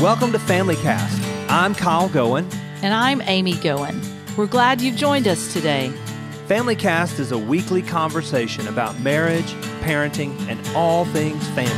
Welcome to Family Cast. I'm Kyle Goen. And I'm Amy Goen. We're glad you've joined us today. Family Cast is a weekly conversation about marriage, parenting, and all things family.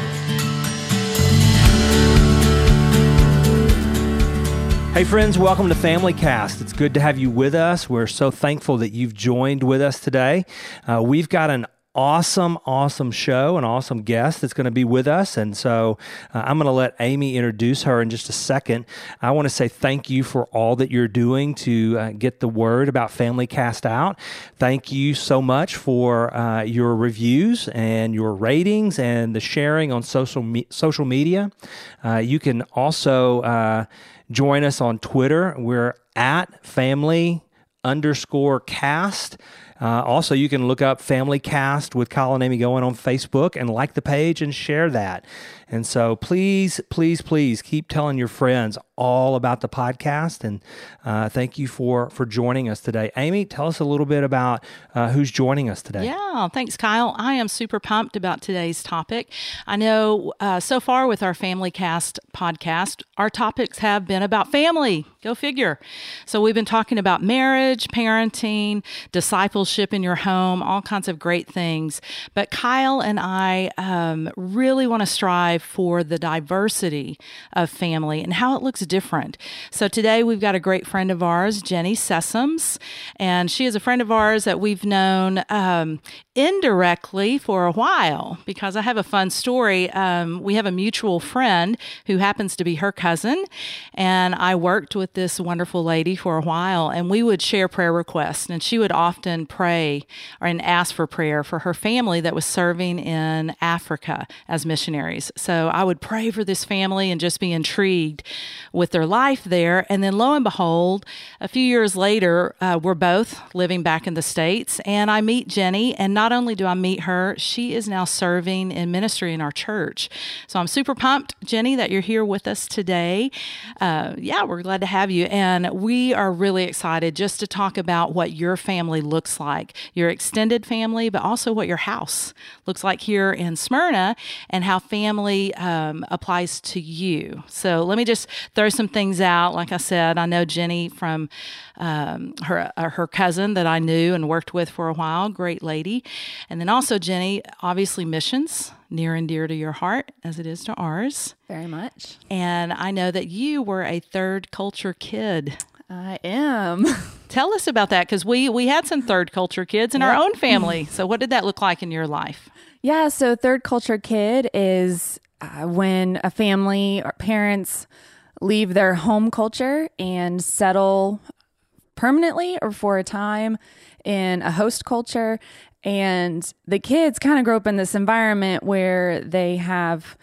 Hey, friends, welcome to Family Cast. It's good to have you with us. We're so thankful that you've joined with us today. Uh, we've got an awesome, awesome show, an awesome guest that's going to be with us. And so uh, I'm going to let Amy introduce her in just a second. I want to say thank you for all that you're doing to uh, get the word about Family Cast out. Thank you so much for uh, your reviews and your ratings and the sharing on social me- social media. Uh, you can also uh, join us on Twitter. We're at family underscore cast. Uh, also, you can look up Family Cast with Kyle and Amy Goen on Facebook and like the page and share that. And so please, please, please keep telling your friends all about the podcast. And uh, thank you for for joining us today. Amy, tell us a little bit about uh, who's joining us today. Yeah, thanks, Kyle. I am super pumped about today's topic. I know uh, so far with our Family Cast podcast, our topics have been about family. Go figure. So we've been talking about marriage, parenting, discipleship in your home, all kinds of great things. But Kyle and I um, really want to strive for the diversity of family and how it looks different. So today we've got a great friend of ours, Jenny Sessoms, and she is a friend of ours that we've known um, indirectly for a while because I have a fun story. Um, we have a mutual friend who happens to be her cousin, and I worked with this wonderful lady for a while, and we would share prayer requests, and she would often pray and ask for prayer for her family that was serving in Africa as missionaries. So I would pray for this family and just be intrigued with their life there, and then lo and behold, a few years later, uh, we're both living back in the states, and I meet Jenny, and not only do I meet her, she is now serving in ministry in our church. So I'm super pumped, Jenny, that you're here with us today. Uh, yeah, we're glad to have you. And we are really excited just to talk about what your family looks like, your extended family, but also what your house looks like here in Smyrna and how family um, applies to you. So let me just throw some things out. Like I said, I know Jenny from um, her uh, her cousin that I knew and worked with for a while, great lady, and then also Jenny, obviously missions near and dear to your heart as it is to ours. Very much. And I know that you were a third culture kid. I am. Tell us about that because we we had some third culture kids in yep. our own family. So what did that look like in your life? Yeah, so third culture kid is uh, when a family or parents leave their home culture and settle permanently or for a time in a host culture. And the kids kind of grow up in this environment where they have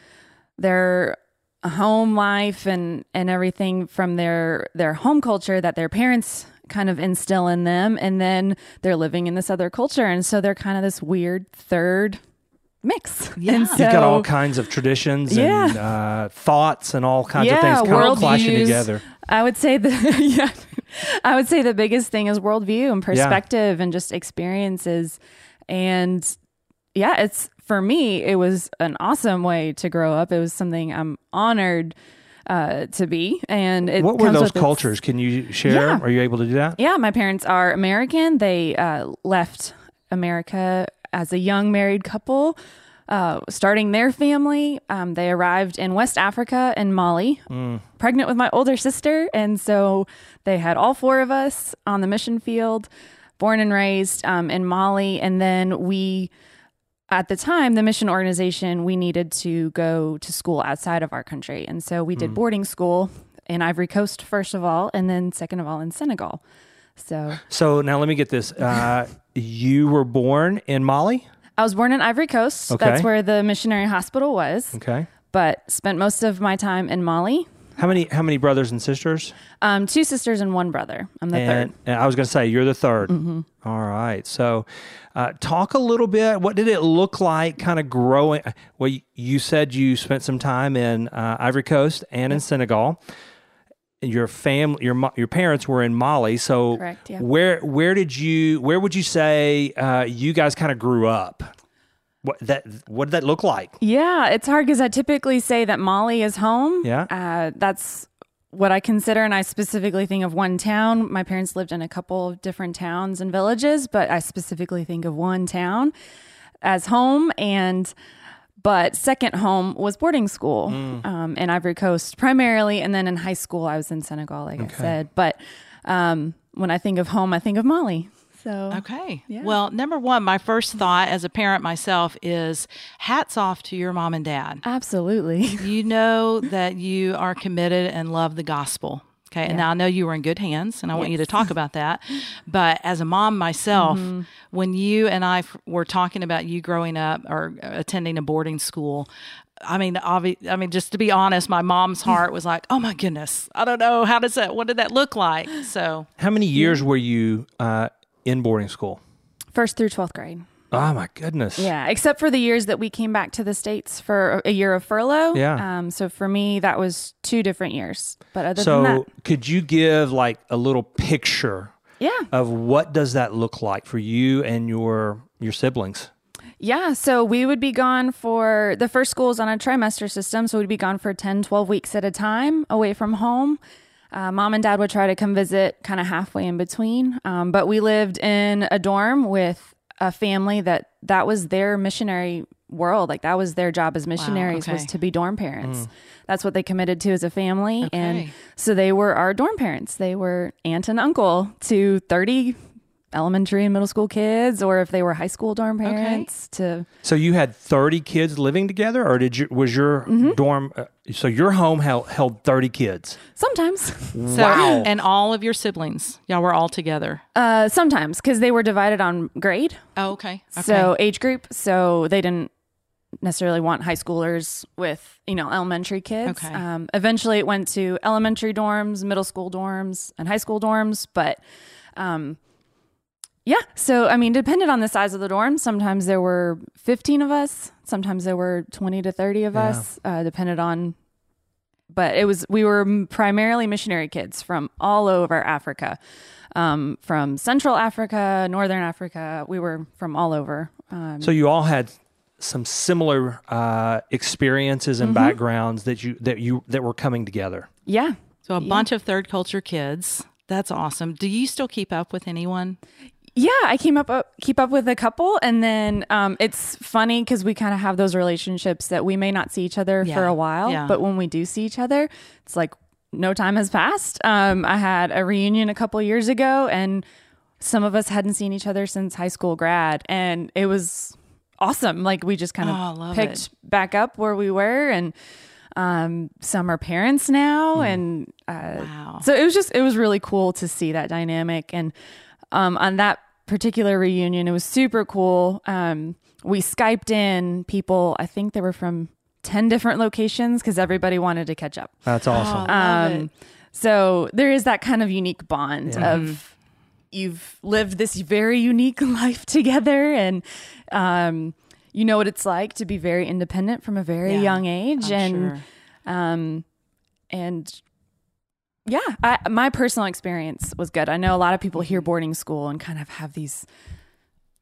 their home life and, and everything from their, their home culture that their parents kind of instill in them. And then they're living in this other culture. And so they're kind of this weird third mix. Yeah. And so, You've got all kinds of traditions yeah. and uh, thoughts and all kinds yeah, of things kind of clashing views. together. I would say the yeah, I would say the biggest thing is worldview and perspective and just experiences. And yeah, it's for me, it was an awesome way to grow up. It was something I'm honored uh, to be. And what were those cultures? Can you share? Yeah. Are you able to do that? Yeah, my parents are American. They uh, left America as a young married couple uh, starting their family. Um, they arrived in West Africa in Mali, mm. pregnant with my older sister. And so they had all four of us on the mission field, born and raised um, in Mali. And then we, at the time, the mission organization, we needed to go to school outside of our country. And so we did mm. boarding school in Ivory Coast, first of all, and then second of all in Senegal. So, so now let me get this. Uh, you were born in Mali? I was born in Ivory Coast. Okay. That's where the missionary hospital was. Okay. But spent most of my time in Mali. How many how many brothers and sisters? Um, two sisters and one brother. I'm the and, third. And I was going to say you're the 3rd mm-hmm. All right. So, uh, talk a little bit. What did it look like, kind of growing? Well, you said you spent some time in uh, Ivory Coast and in Senegal your family your your parents were in Mali so Correct, yeah. where where did you where would you say uh, you guys kind of grew up what that what did that look like? Yeah, it's hard because I typically say that Mali is home. Yeah. Uh, that's what I consider, and I specifically think of one town. My parents lived in a couple of different towns and villages, but I specifically think of one town as home. And but second home was boarding school Mm. um, in Ivory Coast primarily, and then in high school I was in Senegal, like I said. But um, when I think of home, I think of Mali. So Okay. Yeah. Well, number one, my first thought as a parent myself is hats off to your mom and dad. absolutely, you know that you are committed and love the gospel. Okay. And now I know you were in good hands, and I want you to talk about that. But as a mom myself, Mm-hmm. when you and I f- were talking about you growing up or attending a boarding school, I mean, obvi- I mean, just to be honest, my mom's heart was like, "Oh my goodness, I don't know how does that. What did that look like?" So, How many years were you uh, in boarding school? first through twelfth grade. Oh my goodness. Yeah, except for the years that we came back to the states for a year of furlough. Yeah. Um. So for me, that was two different years. But other than that, So could you give like a little picture yeah, of what does that look like for you and your your siblings? yeah. So we would be gone for the first school's on a trimester system, so we'd be gone for 10, 12 weeks at a time away from home. Uh, mom and dad would try to come visit kind of halfway in between. Um, but we lived in a dorm with a family that that was their missionary world. Like that was their job as missionaries was okay. to be dorm parents. Mm. That's what they committed to as a family. And so they were our dorm parents. They were aunt and uncle to 30 elementary and middle school kids, or if they were high school dorm parents to So you had 30 kids living together or did you was your Mm-hmm. dorm uh, so your home held, held 30 kids? sometimes, so Wow. and all of your siblings, y'all were all together. uh, sometimes because they were divided on grade. Oh, okay. okay. So age group. So they didn't necessarily want high schoolers with you know elementary kids. Okay. Um, eventually, it went to elementary dorms, middle school dorms, and high school dorms. But um, yeah, so I mean, depended on the size of the dorm. Sometimes there were fifteen of us. Sometimes there were twenty to thirty of Yeah. us. Uh, depended on. But it was we were primarily missionary kids from all over Africa, um, from Central Africa, Northern Africa. We were from all over. Um, So you all had some similar uh, experiences Mm-hmm. and backgrounds that you that you that were coming together. yeah, So a bunch of third culture kids. That's awesome. Do you still keep up with anyone? Yeah, I came up, up keep up with a couple, and then um, it's funny because we kind of have those relationships that we may not see each other for a while, yeah. but when we do see each other, it's like no time has passed. Um, I had a reunion a couple years ago, and some of us hadn't seen each other since high school grad, and it was awesome. Like we just kind Oh, of love picked it. back up where we were, and um, some are parents now, and uh, Wow. so it was just it was really cool to see that dynamic and um, on that particular reunion it was super cool. Um, we skyped in people. I think they were from 10 different locations because everybody wanted to catch up. That's awesome. Oh, um, so there is that kind of unique bond of you've lived this very unique life together and um, you know what it's like to be very independent from a very Yeah, young age I'm and sure. um, and yeah, I, my personal experience was good. I know a lot of people hear boarding school and kind of have these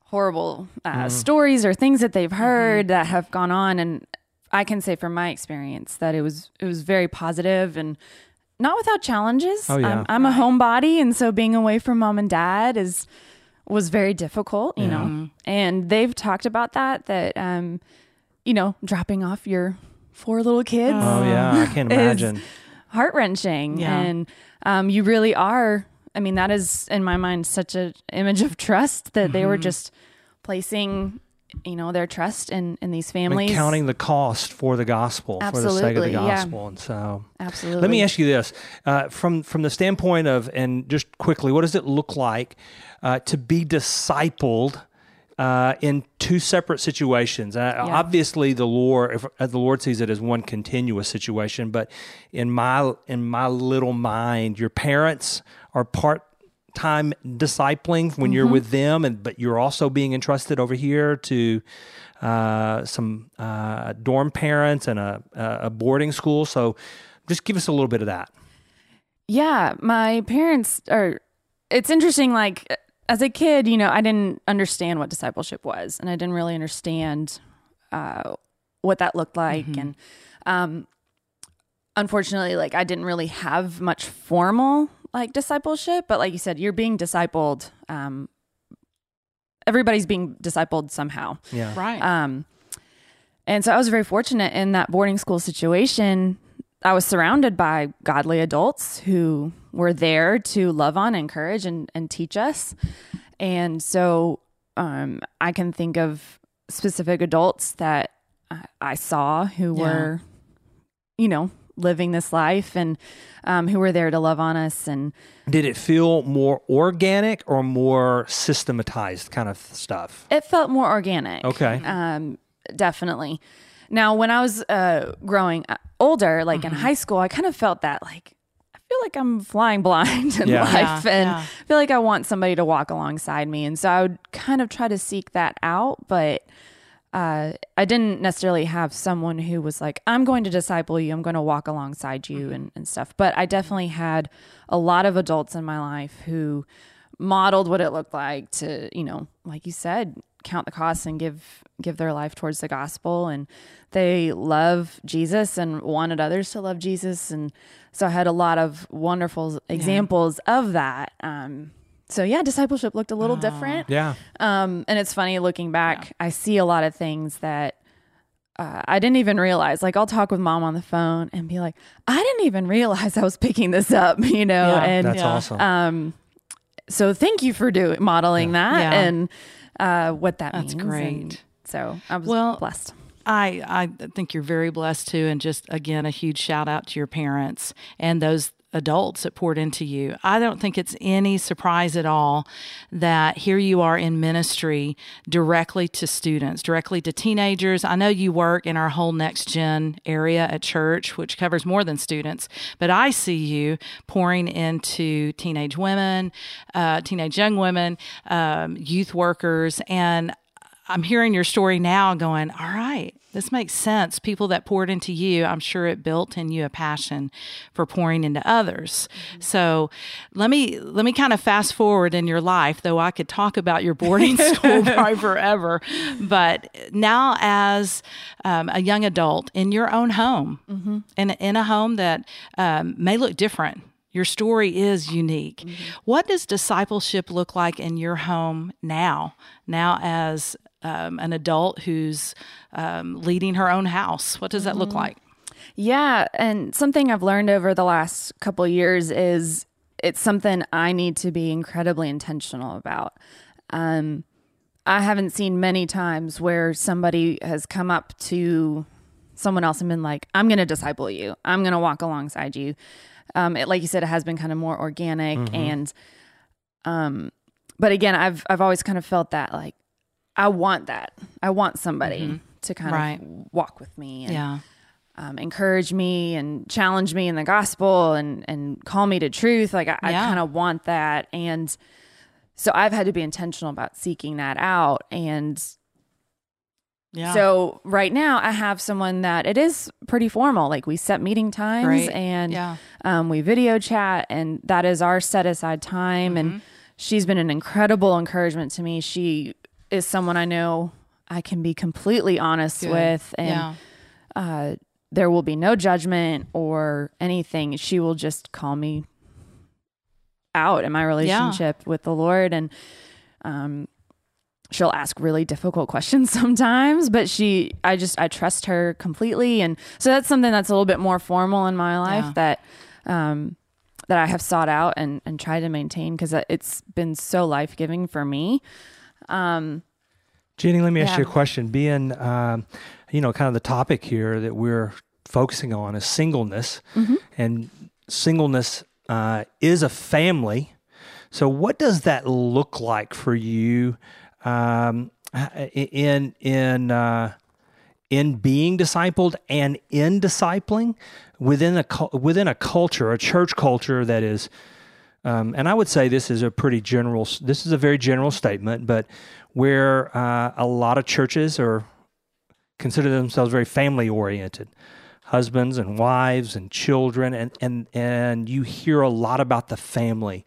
horrible uh, stories or things that they've heard that have gone on, and I can say from my experience that it was it was very positive and not without challenges. Oh, yeah. I'm, I'm a homebody, and so being away from mom and dad is was very difficult. You know, and they've talked about that that um, you know, dropping off your four little kids oh yeah, I can't is- imagine. Heart wrenching. Yeah. And um, you really are. I mean, that is in my mind such an image of trust that they Mm-hmm. were just placing, you know, their trust in in these families. counting the cost for the gospel, for the sake of the Absolutely, yeah. gospel, and so. Absolutely. Let me ask you this: uh, from from the standpoint of, and just quickly, what does it look like uh, to be discipled uh, in two separate situations? Uh, Obviously, the Lord, if, uh, the Lord sees it as one continuous situation, but in my in my little mind, your parents are part time discipling when you're with them, and but you're also being entrusted over here to uh, some uh, dorm parents and a, a boarding school. So, just give us a little bit of that. Yeah, my parents are. It's interesting. Like as a kid, you know, I didn't understand what discipleship was, and I didn't really understand uh, what that looked like, and um, unfortunately, like I didn't really have much formal like discipleship, but like you said, you're being discipled. Um, everybody's being discipled somehow. Yeah. Right. Um, and so I was very fortunate in that boarding school situation. I was surrounded by godly adults who were there to love on, encourage, and, and teach us. And so um, I can think of specific adults that I- saw who Yeah. were, you know, living this life and um, who were there to love on us. And Did it feel more organic or more systematized kind of stuff? it felt more organic. Okay. um, definitely. Now, when I was uh, growing uh, older, like Mm-hmm. in high school, I kind of felt that like I feel like I'm flying blind in Yeah. life, Yeah, and yeah. I feel like I want somebody to walk alongside me, and so I would kind of try to seek that out, but. Uh, I didn't necessarily have someone who was like, I'm going to disciple you, I'm going to walk alongside you Mm-hmm. and, and stuff. But I definitely had a lot of adults in my life who modeled what it looked like to, you know, like you said, count the costs and give give their life towards the gospel and they love Jesus and wanted others to love Jesus and so I had a lot of wonderful examples of that. Um so yeah, discipleship looked a little different. Yeah. Um, and it's funny looking back, I see a lot of things that uh, I didn't even realize. Like I'll talk with mom on the phone and be like, I didn't even realize I was picking this up, you know. Yeah, and That's Yeah. awesome. um, so thank you for doing modeling that Yeah. and uh, what that That's means. great. And so I was Well, blessed. I, I think you're very blessed too. And just again, a huge shout out to your parents and those adults that poured into you. I don't think it's any surprise at all that here you are in ministry directly to students, directly to teenagers. I know you work in our whole next gen area at church, which covers more than students, but I see you pouring into teenage women, uh, teenage young women, um, youth workers, and I'm hearing your story now going, all right, this makes sense. People that poured into you, I'm sure it built in you a passion for pouring into others. So let me let me kind of fast forward in your life, though I could talk about your boarding school probably forever. But now as um, a young adult in your own home, in, in a home that um, may look different your story is unique. What does discipleship look like in your home now? Now, as um, an adult who's um, leading her own house, what does that look like? Yeah, and something I've learned over the last couple years is it's something I need to be incredibly intentional about. Um, I haven't seen many times where somebody has come up to someone else and been like, "I'm going to disciple you. I'm going to walk alongside you." Um, it, like you said, it has been kind of more organic, and um, but again, I've I've always kind of felt that like I want that. I want somebody to kind Right. of walk with me. And, Yeah. um, encourage me and challenge me in the gospel and and call me to truth. Like I, I kind of want that, and so I've had to be intentional about seeking that out. And Yeah. so right now, I have someone that it is pretty formal. Like we set meeting times Great. and Yeah. um, we video chat, and that is our set aside time. Mm-hmm. And she's been an incredible encouragement to me. She is someone I know I can be completely honest Good. with, and yeah. uh, there will be no judgment or anything. She will just call me out in my relationship with the Lord, and um, she'll ask really difficult questions sometimes. But she, I just, I trust her completely, and so that's something that's a little bit more formal in my life Yeah. that. Um, that I have sought out and, and tried to maintain because it's been so life giving for me. Um, Jenny, let me ask you a question. Being, um, you know, kind of the topic here that we're focusing on is singleness, and singleness uh, is a family. So, what does that look like for you um, in in uh, in being discipled and in discipling within a within a culture, a church culture that is um, and I would say this is a pretty general. This is a very general statement, but where uh, a lot of churches are consider themselves very family oriented, husbands and wives and children, and and and you hear a lot about the family.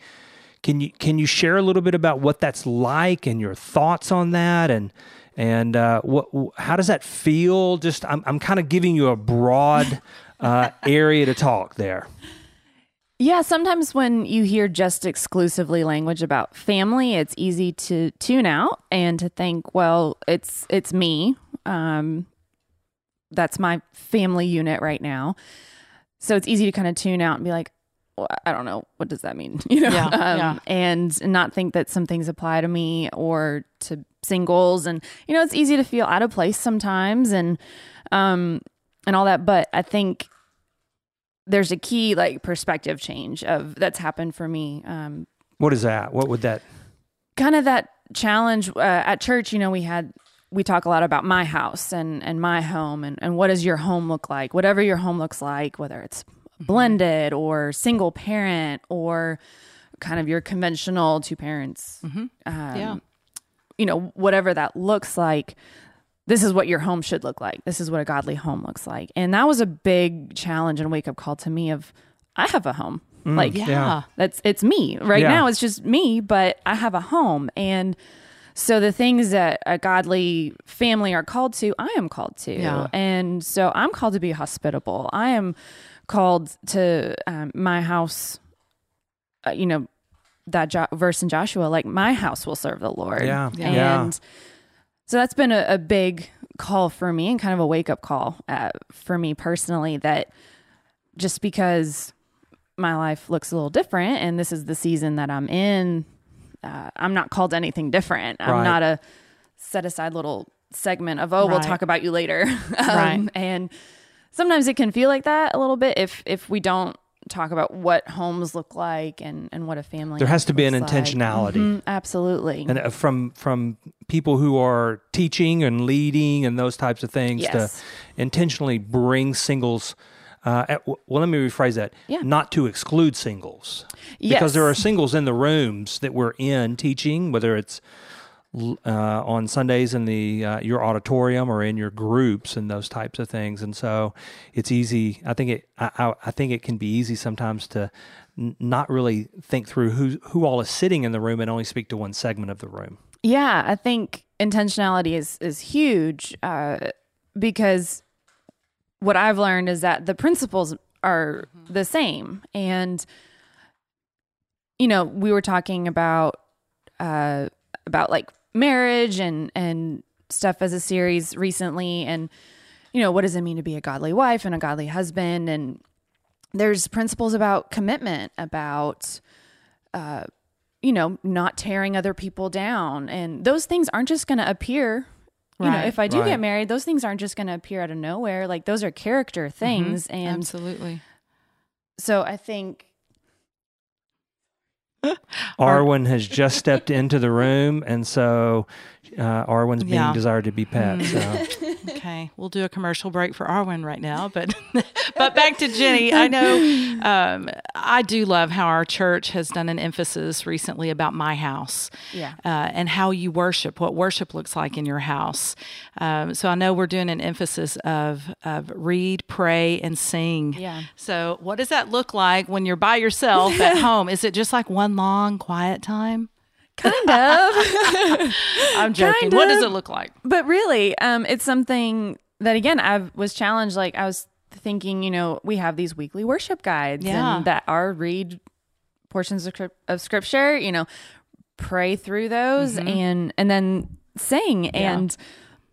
Can you can you share a little bit about what that's like and your thoughts on that, and And uh, what, how does that feel? Just I'm, I'm kind of giving you a broad uh, area to talk there. Yeah, sometimes when you hear just exclusively language about family, it's easy to tune out and to think, well, it's it's me. Um, that's my family unit right now. So it's easy to kind of tune out and be like, well, I don't know, what does that mean? You know, Yeah, um, yeah. and not think that some things apply to me or to singles, and you know, it's easy to feel out of place sometimes, and um, and all that. But I think there's a key like perspective change of that's happened for me. Um, What is that? What would that? kind of that challenge uh, at church you know we had we talk a lot about my house and and my home and, and what does your home look like whatever your home looks like whether it's blended or single parent or kind of your conventional two parents um, Yeah. you know whatever that looks like this is what your home should look like this is what a godly home looks like and that was a big challenge and wake up call to me of i have a home like Yeah. Yeah. that's it's me right Yeah. now it's just me but i have a home and so the things that a godly family are called to i am called to Yeah. and so i'm called to be hospitable i am called to um, my house uh, you know that jo- verse in joshua like my house will serve the lord Yeah. Yeah. Yeah. So that's been a, a big call for me and kind of a wake up call uh, for me personally that just because my life looks a little different and this is the season that I'm in, uh, I'm not called anything different. I'm not a set aside little segment of, oh, we'll talk about you later. um, Right. And sometimes it can feel like that a little bit if, if we don't talk about what homes look like and, and what a family There has to be an looks like. intentionality. Mhm, absolutely. and uh, from from people who are teaching and leading and those types of things Yes. to intentionally bring singles uh, at, well let me rephrase that Yeah. not to exclude singles because there are singles in the rooms that we're in teaching whether it's uh, on Sundays in the uh, your auditorium or in your groups and those types of things. And so it's easy I think it I, I, I think it can be easy sometimes to n- not really think through who who all is sitting in the room and only speak to one segment of the room. Yeah, I think intentionality is is huge uh, because what I've learned is that the principles are the same, and you know, we were talking about uh, about like marriage and and stuff as a series recently, and you know, what does it mean to be a godly wife and a godly husband, and there's principles about commitment, about uh, you know, not tearing other people down. And those things aren't just going to appear. You know, Right. if I do Right. get married, those things aren't just going to appear out of nowhere. Like those are character things. And Absolutely. so I think, Arwen has just stepped into the room, and so uh, Arwen's being Yeah. desired to be pet. So Okay, we'll do a commercial break for Arwen right now, but but back to Jenny. I know um, I do love how our church has done an emphasis recently about my house, Yeah. uh, and how you worship, what worship looks like in your house. Um, so I know we're doing an emphasis of of read, pray, and sing. Yeah. So what does that look like when you're by yourself at home? Is it just like one long quiet time? Kind of. I'm joking. Kind What does it look like? but really, um, it's something that, again, I was challenged. Like I was thinking, you know, we have these weekly worship guides Yeah. and that are read portions of, of scripture, you know, pray through those and, and then sing. And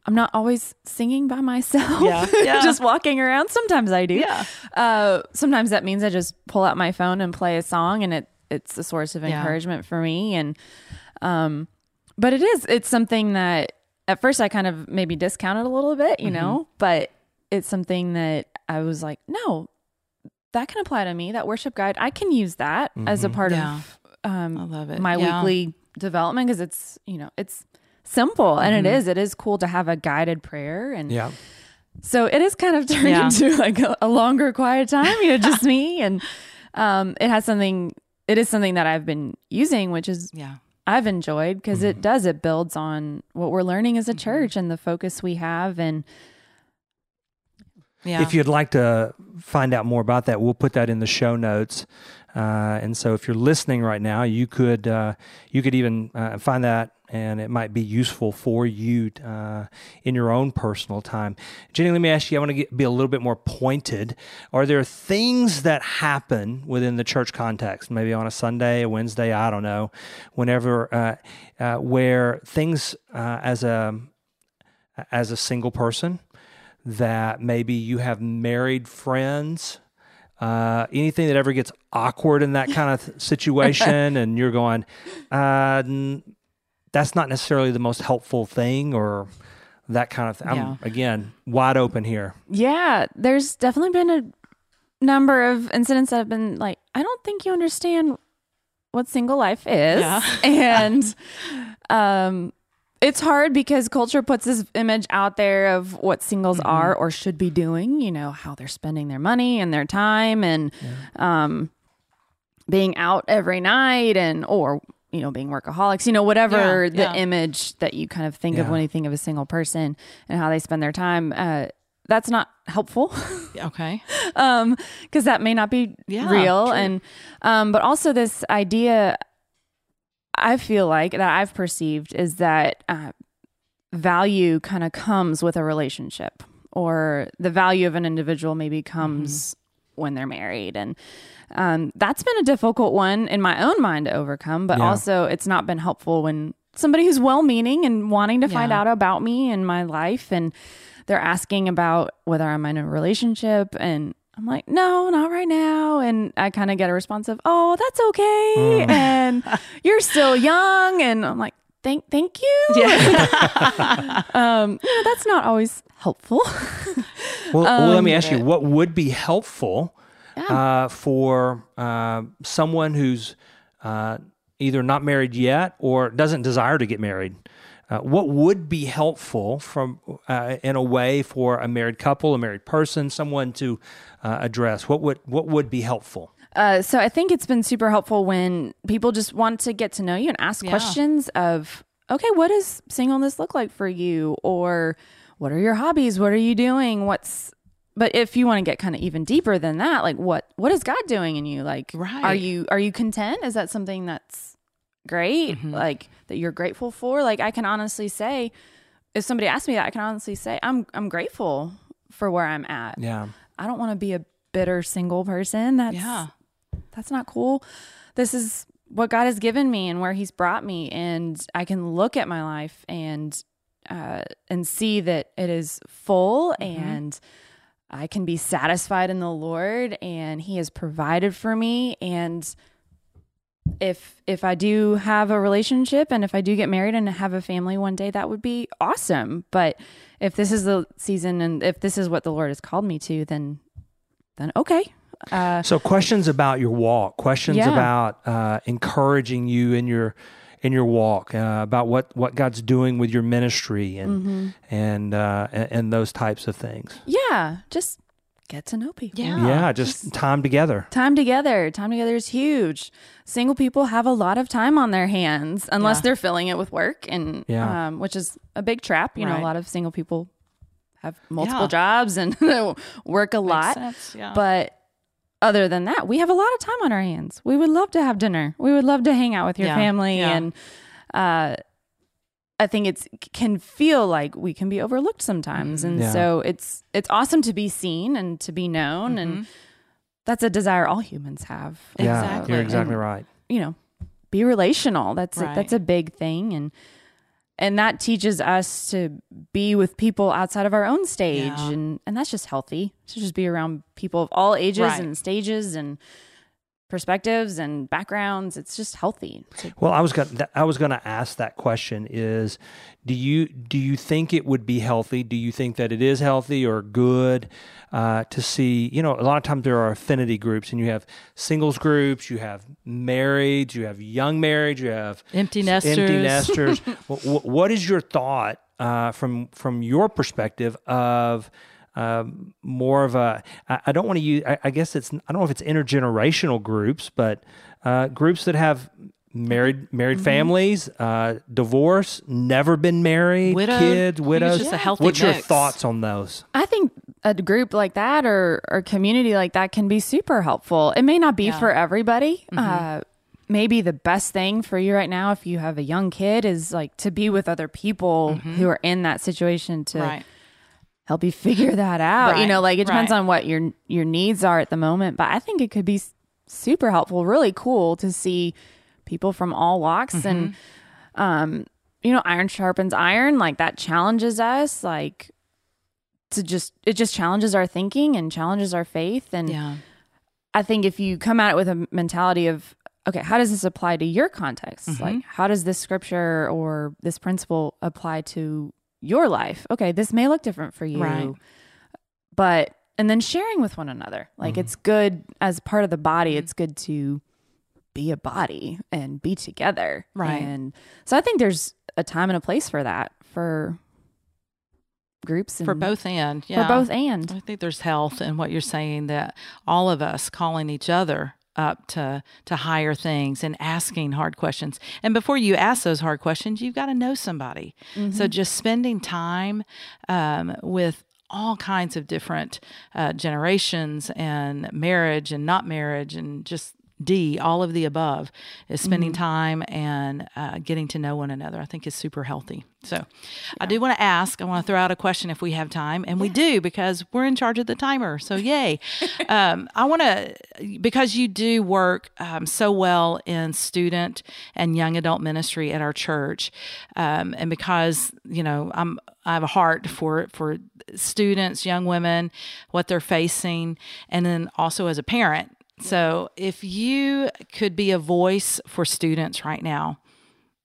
I'm not always singing by myself. Yeah. Yeah. just walking around. Sometimes I do. Yeah. Uh, sometimes that means I just pull out my phone and play a song, and it it's a source of Yeah. encouragement for me. And um, but it is it's something that at first I kind of maybe discounted a little bit, Mm-hmm. you know, but it's something that I was like, no, that can apply to me. That worship guide, I can use that as a part Yeah. of um, I love it. my Yeah. weekly development because it's you know it's simple and Mm-hmm. it is it is cool to have a guided prayer and yeah, so it is kind of turned Yeah. into like a, a longer quiet time you know just me and um it has something it is something that i've been using which is Yeah. I've enjoyed because it does it builds on what we're learning as a church and the focus we have and Yeah. If you'd like to find out more about that, we'll put that in the show notes. Uh, and so, if you're listening right now, you could uh, you could even uh, find that and it might be useful for you uh, in your own personal time. Jenny, let me ask you. I want to get, be a little bit more pointed. Are there things that happen within the church context, maybe on a Sunday, a Wednesday, I don't know, whenever, uh, uh, where things uh, as a as a single person that maybe you have married friends uh, anything that ever gets awkward in that kind of situation and you're going uh, n- that's not necessarily the most helpful thing or that kind of thing i'm Yeah. again wide open here Yeah, there's definitely been a number of incidents that have been like, I don't think you understand what single life is. Yeah. and um it's hard because culture puts this image out there of what singles are or should be doing, you know, how they're spending their money and their time and um being out every night and or you know being workaholics you know whatever Yeah, the yeah. image that you kind of think of when you think of a single person and how they spend their time uh that's not helpful Okay. um because that may not be Yeah, real true. and um but also this idea i feel like that i've perceived is that uh, value kind of comes with a relationship or the value of an individual maybe comes when they're married. And um, that's been a difficult one in my own mind to overcome but Yeah. also it's not been helpful when somebody who's well-meaning and wanting to find out about me and my life and they're asking about whether i'm in a relationship and i'm like no not right now. And i kind of get a response of oh that's okay. And you're still young and i'm like thank thank you Yeah. um you know, that's not always helpful well, well let me Um, ask you what would be helpful uh, for uh, someone who's uh, either not married yet or doesn't desire to get married uh, what would be helpful from uh, in a way for a married couple, a married person, someone to uh, address? What would what would be helpful? Uh, so I think it's been super helpful when people just want to get to know you and ask Yeah. questions of, okay, what does singleness look like for you? Or what are your hobbies? What are you doing? What's, but if you want to get kind of even deeper than that, like what, what is God doing in you? Like, Right. are you, are you content? Is that something that's great? Mm-hmm. Like that you're grateful for? Like I can honestly say, if somebody asks me that, I can honestly say, I'm, I'm grateful for where I'm at. Yeah, I don't want to be a bitter single person. That's, Yeah. That's not cool. This is what God has given me and where He's brought me, and I can look at my life and uh, and see that it is full, and I can be satisfied in the Lord, and He has provided for me, and if if I do have a relationship and if I do get married and have a family one day, that would be awesome. But if this is the season and if this is what the Lord has called me to, then then okay. Uh, So questions about your walk, questions Yeah. about uh, encouraging you in your in your walk, uh, about what, what God's doing with your ministry and Mm-hmm. and, uh, and and those types of things. yeah, just get to know people. Yeah. Yeah, just time together. Time together. Time together is huge. Single people have a lot of time on their hands unless Yeah. they're filling it with work and Yeah. um, which is a big trap. You know, a lot of single people have multiple Yeah. jobs and work a Makes lot. sense, Yeah. But other than that, we have a lot of time on our hands. We would love to have dinner. We would love to hang out with your Yeah, family yeah. and uh I think it's can feel like we can be overlooked sometimes. And Yeah. so it's it's awesome to be seen and to be known and that's a desire all humans have. Yeah, Exactly. you're exactly right. You know, be relational. That's a, that's a big thing and and that teaches us to be with people outside of our own stage Yeah. and and that's just healthy to just be around people of all ages Right. and stages and perspectives and backgrounds it's just healthy to- Well, I was going I was going to ask that question is do you do you think it would be healthy? Do you think that it is healthy or good uh, to see, you know, a lot of times there are affinity groups and you have singles groups, you have marrieds, you have young marrieds, you have Empty s- Empty nesters. nesters. Wh- wh- what is your thought uh, from from your perspective of um, more of a I, I don't want to use I, I guess it's I don't know if it's intergenerational groups, but uh, groups that have married married Mm-hmm. families, uh, divorce, never been married, Widowed. kids, I it's widows. just a healthy What's your thoughts on those? i think a group like that or or community like that can be super helpful it may not be Yeah. for everybody uh maybe the best thing for you right now if you have a young kid is like to be with other people who are in that situation to Right. Help you figure that out. You know, like it depends right. on what your your needs are at the moment, but I think it could be super helpful, really cool to see people from all walks and Mm-hmm. um you know, iron sharpens iron, like that challenges us like to just it just challenges our thinking and challenges our faith and Yeah. I think if you come at it with a mentality of, okay, how does this apply to your context? Mm-hmm. Like, how does this scripture or this principle apply to your life? Okay, this may look different for you. Right. But, and then sharing with one another. Like, it's mm-hmm. good as part of the body, mm-hmm. it's good to be a body and be together. Right. And so I think there's a time and a place for that for groups and For both and yeah. for both and. I think there's health in what you're saying that all of us calling each other up to to higher things and asking hard questions. And before you ask those hard questions, you've got to know somebody. So just spending time um, with all kinds of different uh, generations and marriage and not marriage and just D, all of the above, is spending time and uh, getting to know one another. I think is super healthy. So, I do want to ask. I want to throw out a question if we have time, and we do because we're in charge of the timer. So, yay! um, I want to because you do work um, so well in student and young adult ministry at our church, um, and because you know I'm I have a heart for for students, young women, what they're facing, and then also as a parent. So, if you could be a voice for students right now,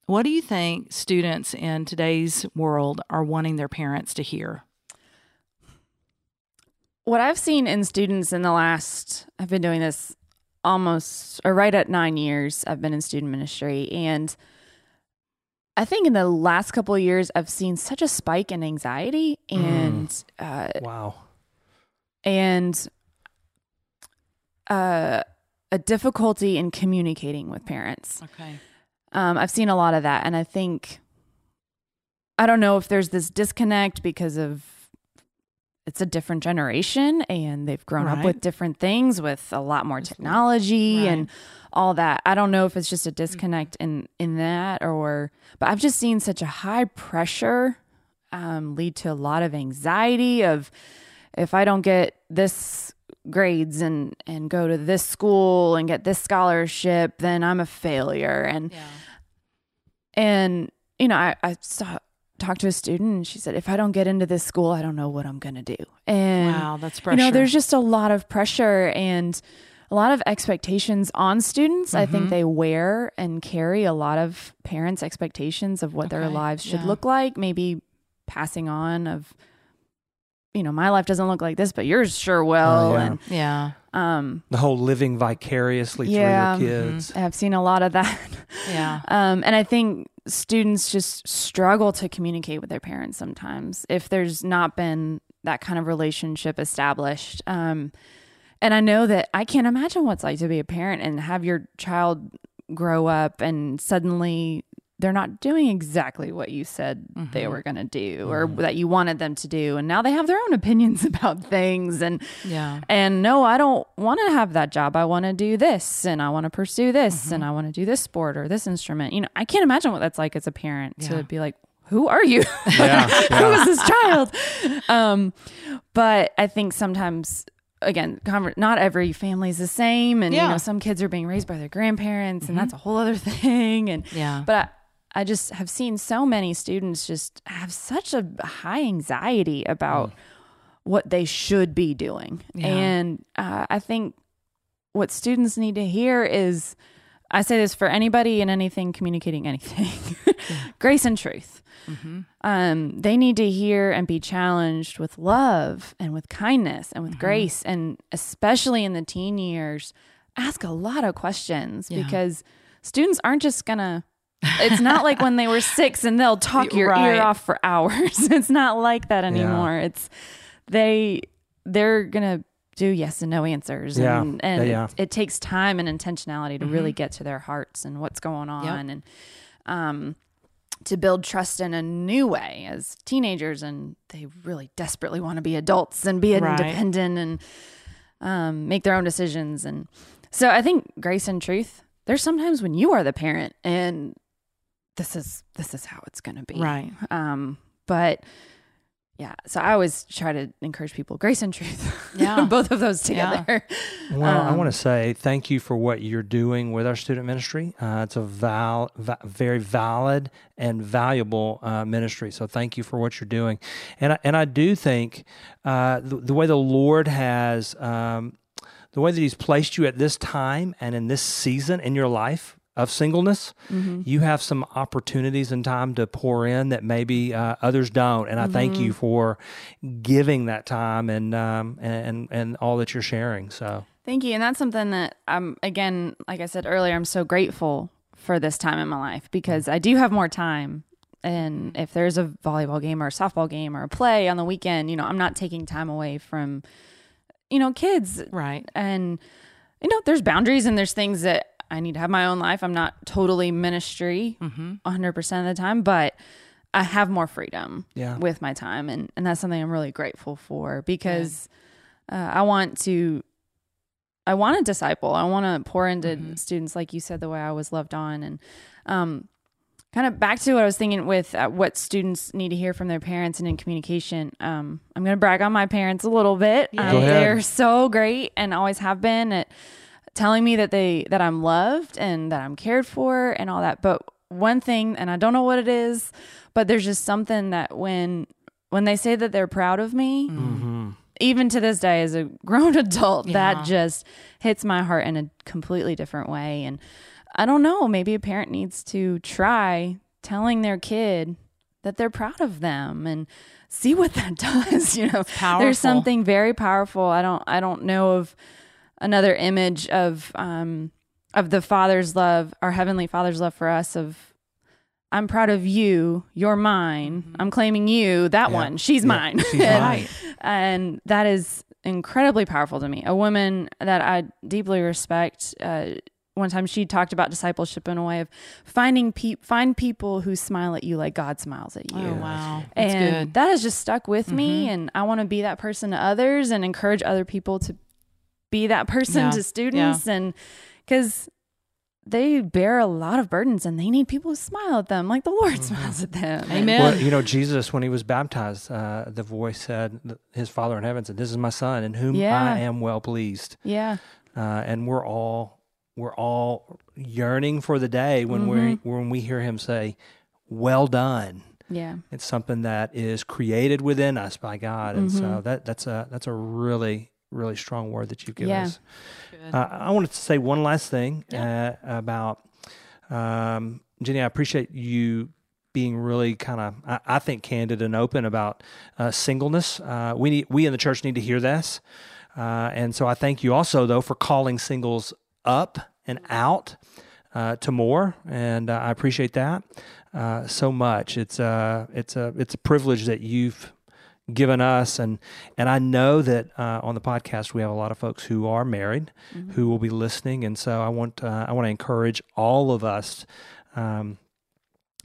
what do you think students in today's world are wanting their parents to hear? what I've seen in students in the last, I've been doing this almost or right at nine years. I've been in student ministry, and I think in the last couple of years, I've seen such a spike in anxiety and uh, Wow. and uh, a difficulty in communicating with parents. Okay. Um, I've seen a lot of that, and I think I don't know if there's this disconnect because of it's a different generation and they've grown up with different things with a lot more technology Right. and all that. I don't know if it's just a disconnect in in that or but I've just seen such a high pressure um, lead to a lot of anxiety of if I don't get this grades and and go to this school and get this scholarship, then I'm a failure. And Yeah. and you know, I, I saw talked to a student and she said, if I don't get into this school, I don't know what I'm gonna do. And Wow, that's you pressure. know, there's just a lot of pressure and a lot of expectations on students. I Mm-hmm. think they wear and carry a lot of parents' expectations of what their lives should yeah. look like, maybe passing on of you know, my life doesn't look like this, but yours sure will. Oh, yeah. And yeah. um The whole living vicariously Yeah. through your kids. I've seen a lot of that. Yeah. Um, and I think students just struggle to communicate with their parents sometimes if there's not been that kind of relationship established. Um, and I know that I can't imagine what's like to be a parent and have your child grow up and suddenly they're not doing exactly what you said they mm-hmm. were going to do or mm-hmm. that you wanted them to do. And now they have their own opinions about things. And Yeah. and no, I don't want to have that job. I want to do this and I want to pursue this mm-hmm. and I want to do this sport or this instrument. You know, I can't imagine what that's like as a parent Yeah. to be like, who are you? Yeah, yeah. is this child? Um, but I think sometimes, again, conver- not every family is the same. And, Yeah. you know, some kids are being raised by their grandparents and that's a whole other thing. And, Yeah. but I, just have seen so many students just have such a high anxiety about what they should be doing. Yeah. And uh, I think what students need to hear is I say this for anybody and anything communicating anything grace and truth. Um, they need to hear and be challenged with love and with kindness and with grace. And especially in the teen years, ask a lot of questions Yeah. because students aren't just going to it's not like when they were six and they'll talk your Right. ear off for hours. it's not like that anymore. It's they they're gonna do yes and no answers. Yeah. And, and Yeah, yeah. It, it takes time and intentionality to really get to their hearts and what's going on and um to build trust in a new way as teenagers and they really desperately want to be adults and be Right. independent and um, make their own decisions and so i think grace and truth there's sometimes when you are the parent and this is this is how it's going to be. Right. Um but yeah, so I always try to encourage people grace and truth. Yeah. Both of those Yeah. together. Well, I Um, want to say thank you for what you're doing with our student ministry. Uh, it's a val- va- very valid and valuable uh, ministry. So thank you for what you're doing. And I, and I do think uh, the, the way the Lord has, um, the way that He's placed you at this time and in this season in your life of singleness, Mm-hmm. you have some opportunities and time to pour in that maybe uh, others don't. And I thank Mm-hmm. you for giving that time and um, and and all that you're sharing. So. Thank you. And that's something that I'm, again, like I said earlier, I'm so grateful for this time in my life because I do have more time. And if there's a volleyball game or a softball game or a play on the weekend, you know, I'm not taking time away from, you know, kids. Right. And, you know, there's boundaries and there's things that I need to have my own life. I'm not totally ministry 100% of the time, but I have more freedom Yeah. with my time. And, and that's something I'm really grateful for because uh, I want to I want to disciple. I want to pour into students, like you said, the way I was loved on, and um, kind of back to what I was thinking with uh, what students need to hear from their parents and in communication. Um, I'm going to brag on my parents a little bit. Yeah. Um. They're so great and always have been at telling me that they that I'm loved and that I'm cared for and all that. But one thing, and I don't know what it is, but there's just something that when when they say that they're proud of me, Mm-hmm. even to this day as a grown adult Yeah. that just hits my heart in a completely different way and i don't know maybe a parent needs to try telling their kid that they're proud of them and see what that does you know there's something very powerful i don't i don't know of another image of um of the father's love our heavenly father's love for us of i'm proud of you you're mine i'm claiming you that Yeah. one she's Yeah. mine She's And- mine. And that is incredibly powerful to me. A woman that I deeply respect. Uh, one time she talked about discipleship in a way of finding pe- find people who smile at you like God smiles at you. Oh, wow. That's and good. that has just stuck with me, Mhm. and I want to be that person to others and encourage other people to be that person Yeah. to students, and because they bear a lot of burdens and they need people to smile at them like the Lord smiles at them. Amen. Well, you know, Jesus, when he was baptized, uh, the voice said, his Father in heaven said, "This is my Son, in whom Yeah. I am well pleased." yeah. Uh, and we're all we're all yearning for the day when Mhm. we when we hear him say, "Well done." Yeah. It's something that is created within us by God, and so Mhm. that that's a that's a really really strong word that you've given Yeah. us. Uh, I wanted to say one last thing Yeah. uh, about um, Jenny. I appreciate you being really kind of, I, I think, candid and open about uh, singleness. Uh, we need, we in the church need to hear this, uh, and so I thank you also though for calling singles up and out uh, to more, and uh, I appreciate that uh, so much. It's a it's a it's a privilege that you've given us and and I know that uh, on the podcast we have a lot of folks who are married who will be listening and so I want uh, I want to encourage all of us um,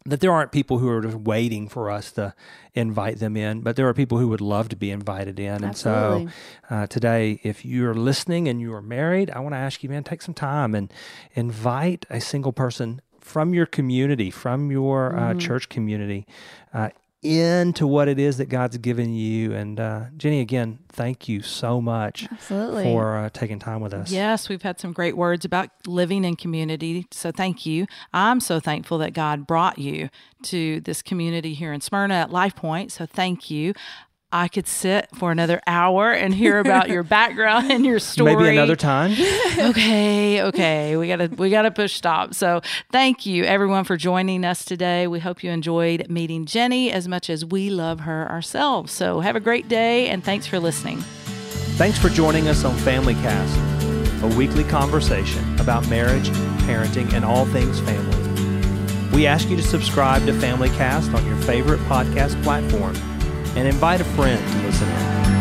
that there aren't people who are just waiting for us to invite them in but there are people who would love to be invited in. And so uh, today if you're listening and you are married I want to ask you man take some time and invite a single person from your community from your uh, church community uh, into what it is that God's given you. And uh, Jenny, again, thank you so much Absolutely. for uh, taking time with us. Yes, we've had some great words about living in community. So thank you. I'm so thankful that God brought you to this community here in Smyrna at Life Point. So thank you. I could sit for another hour and hear about your background and your story. Maybe another time. okay, okay. We gotta we gotta push stop. So thank you everyone for joining us today. We hope you enjoyed meeting Jenny as much as we love her ourselves. So have a great day and thanks for listening. Thanks for joining us on Family Cast, a weekly conversation about marriage, parenting, and all things family. We ask you to subscribe to Family Cast on your favorite podcast platform and invite a friend to listen in.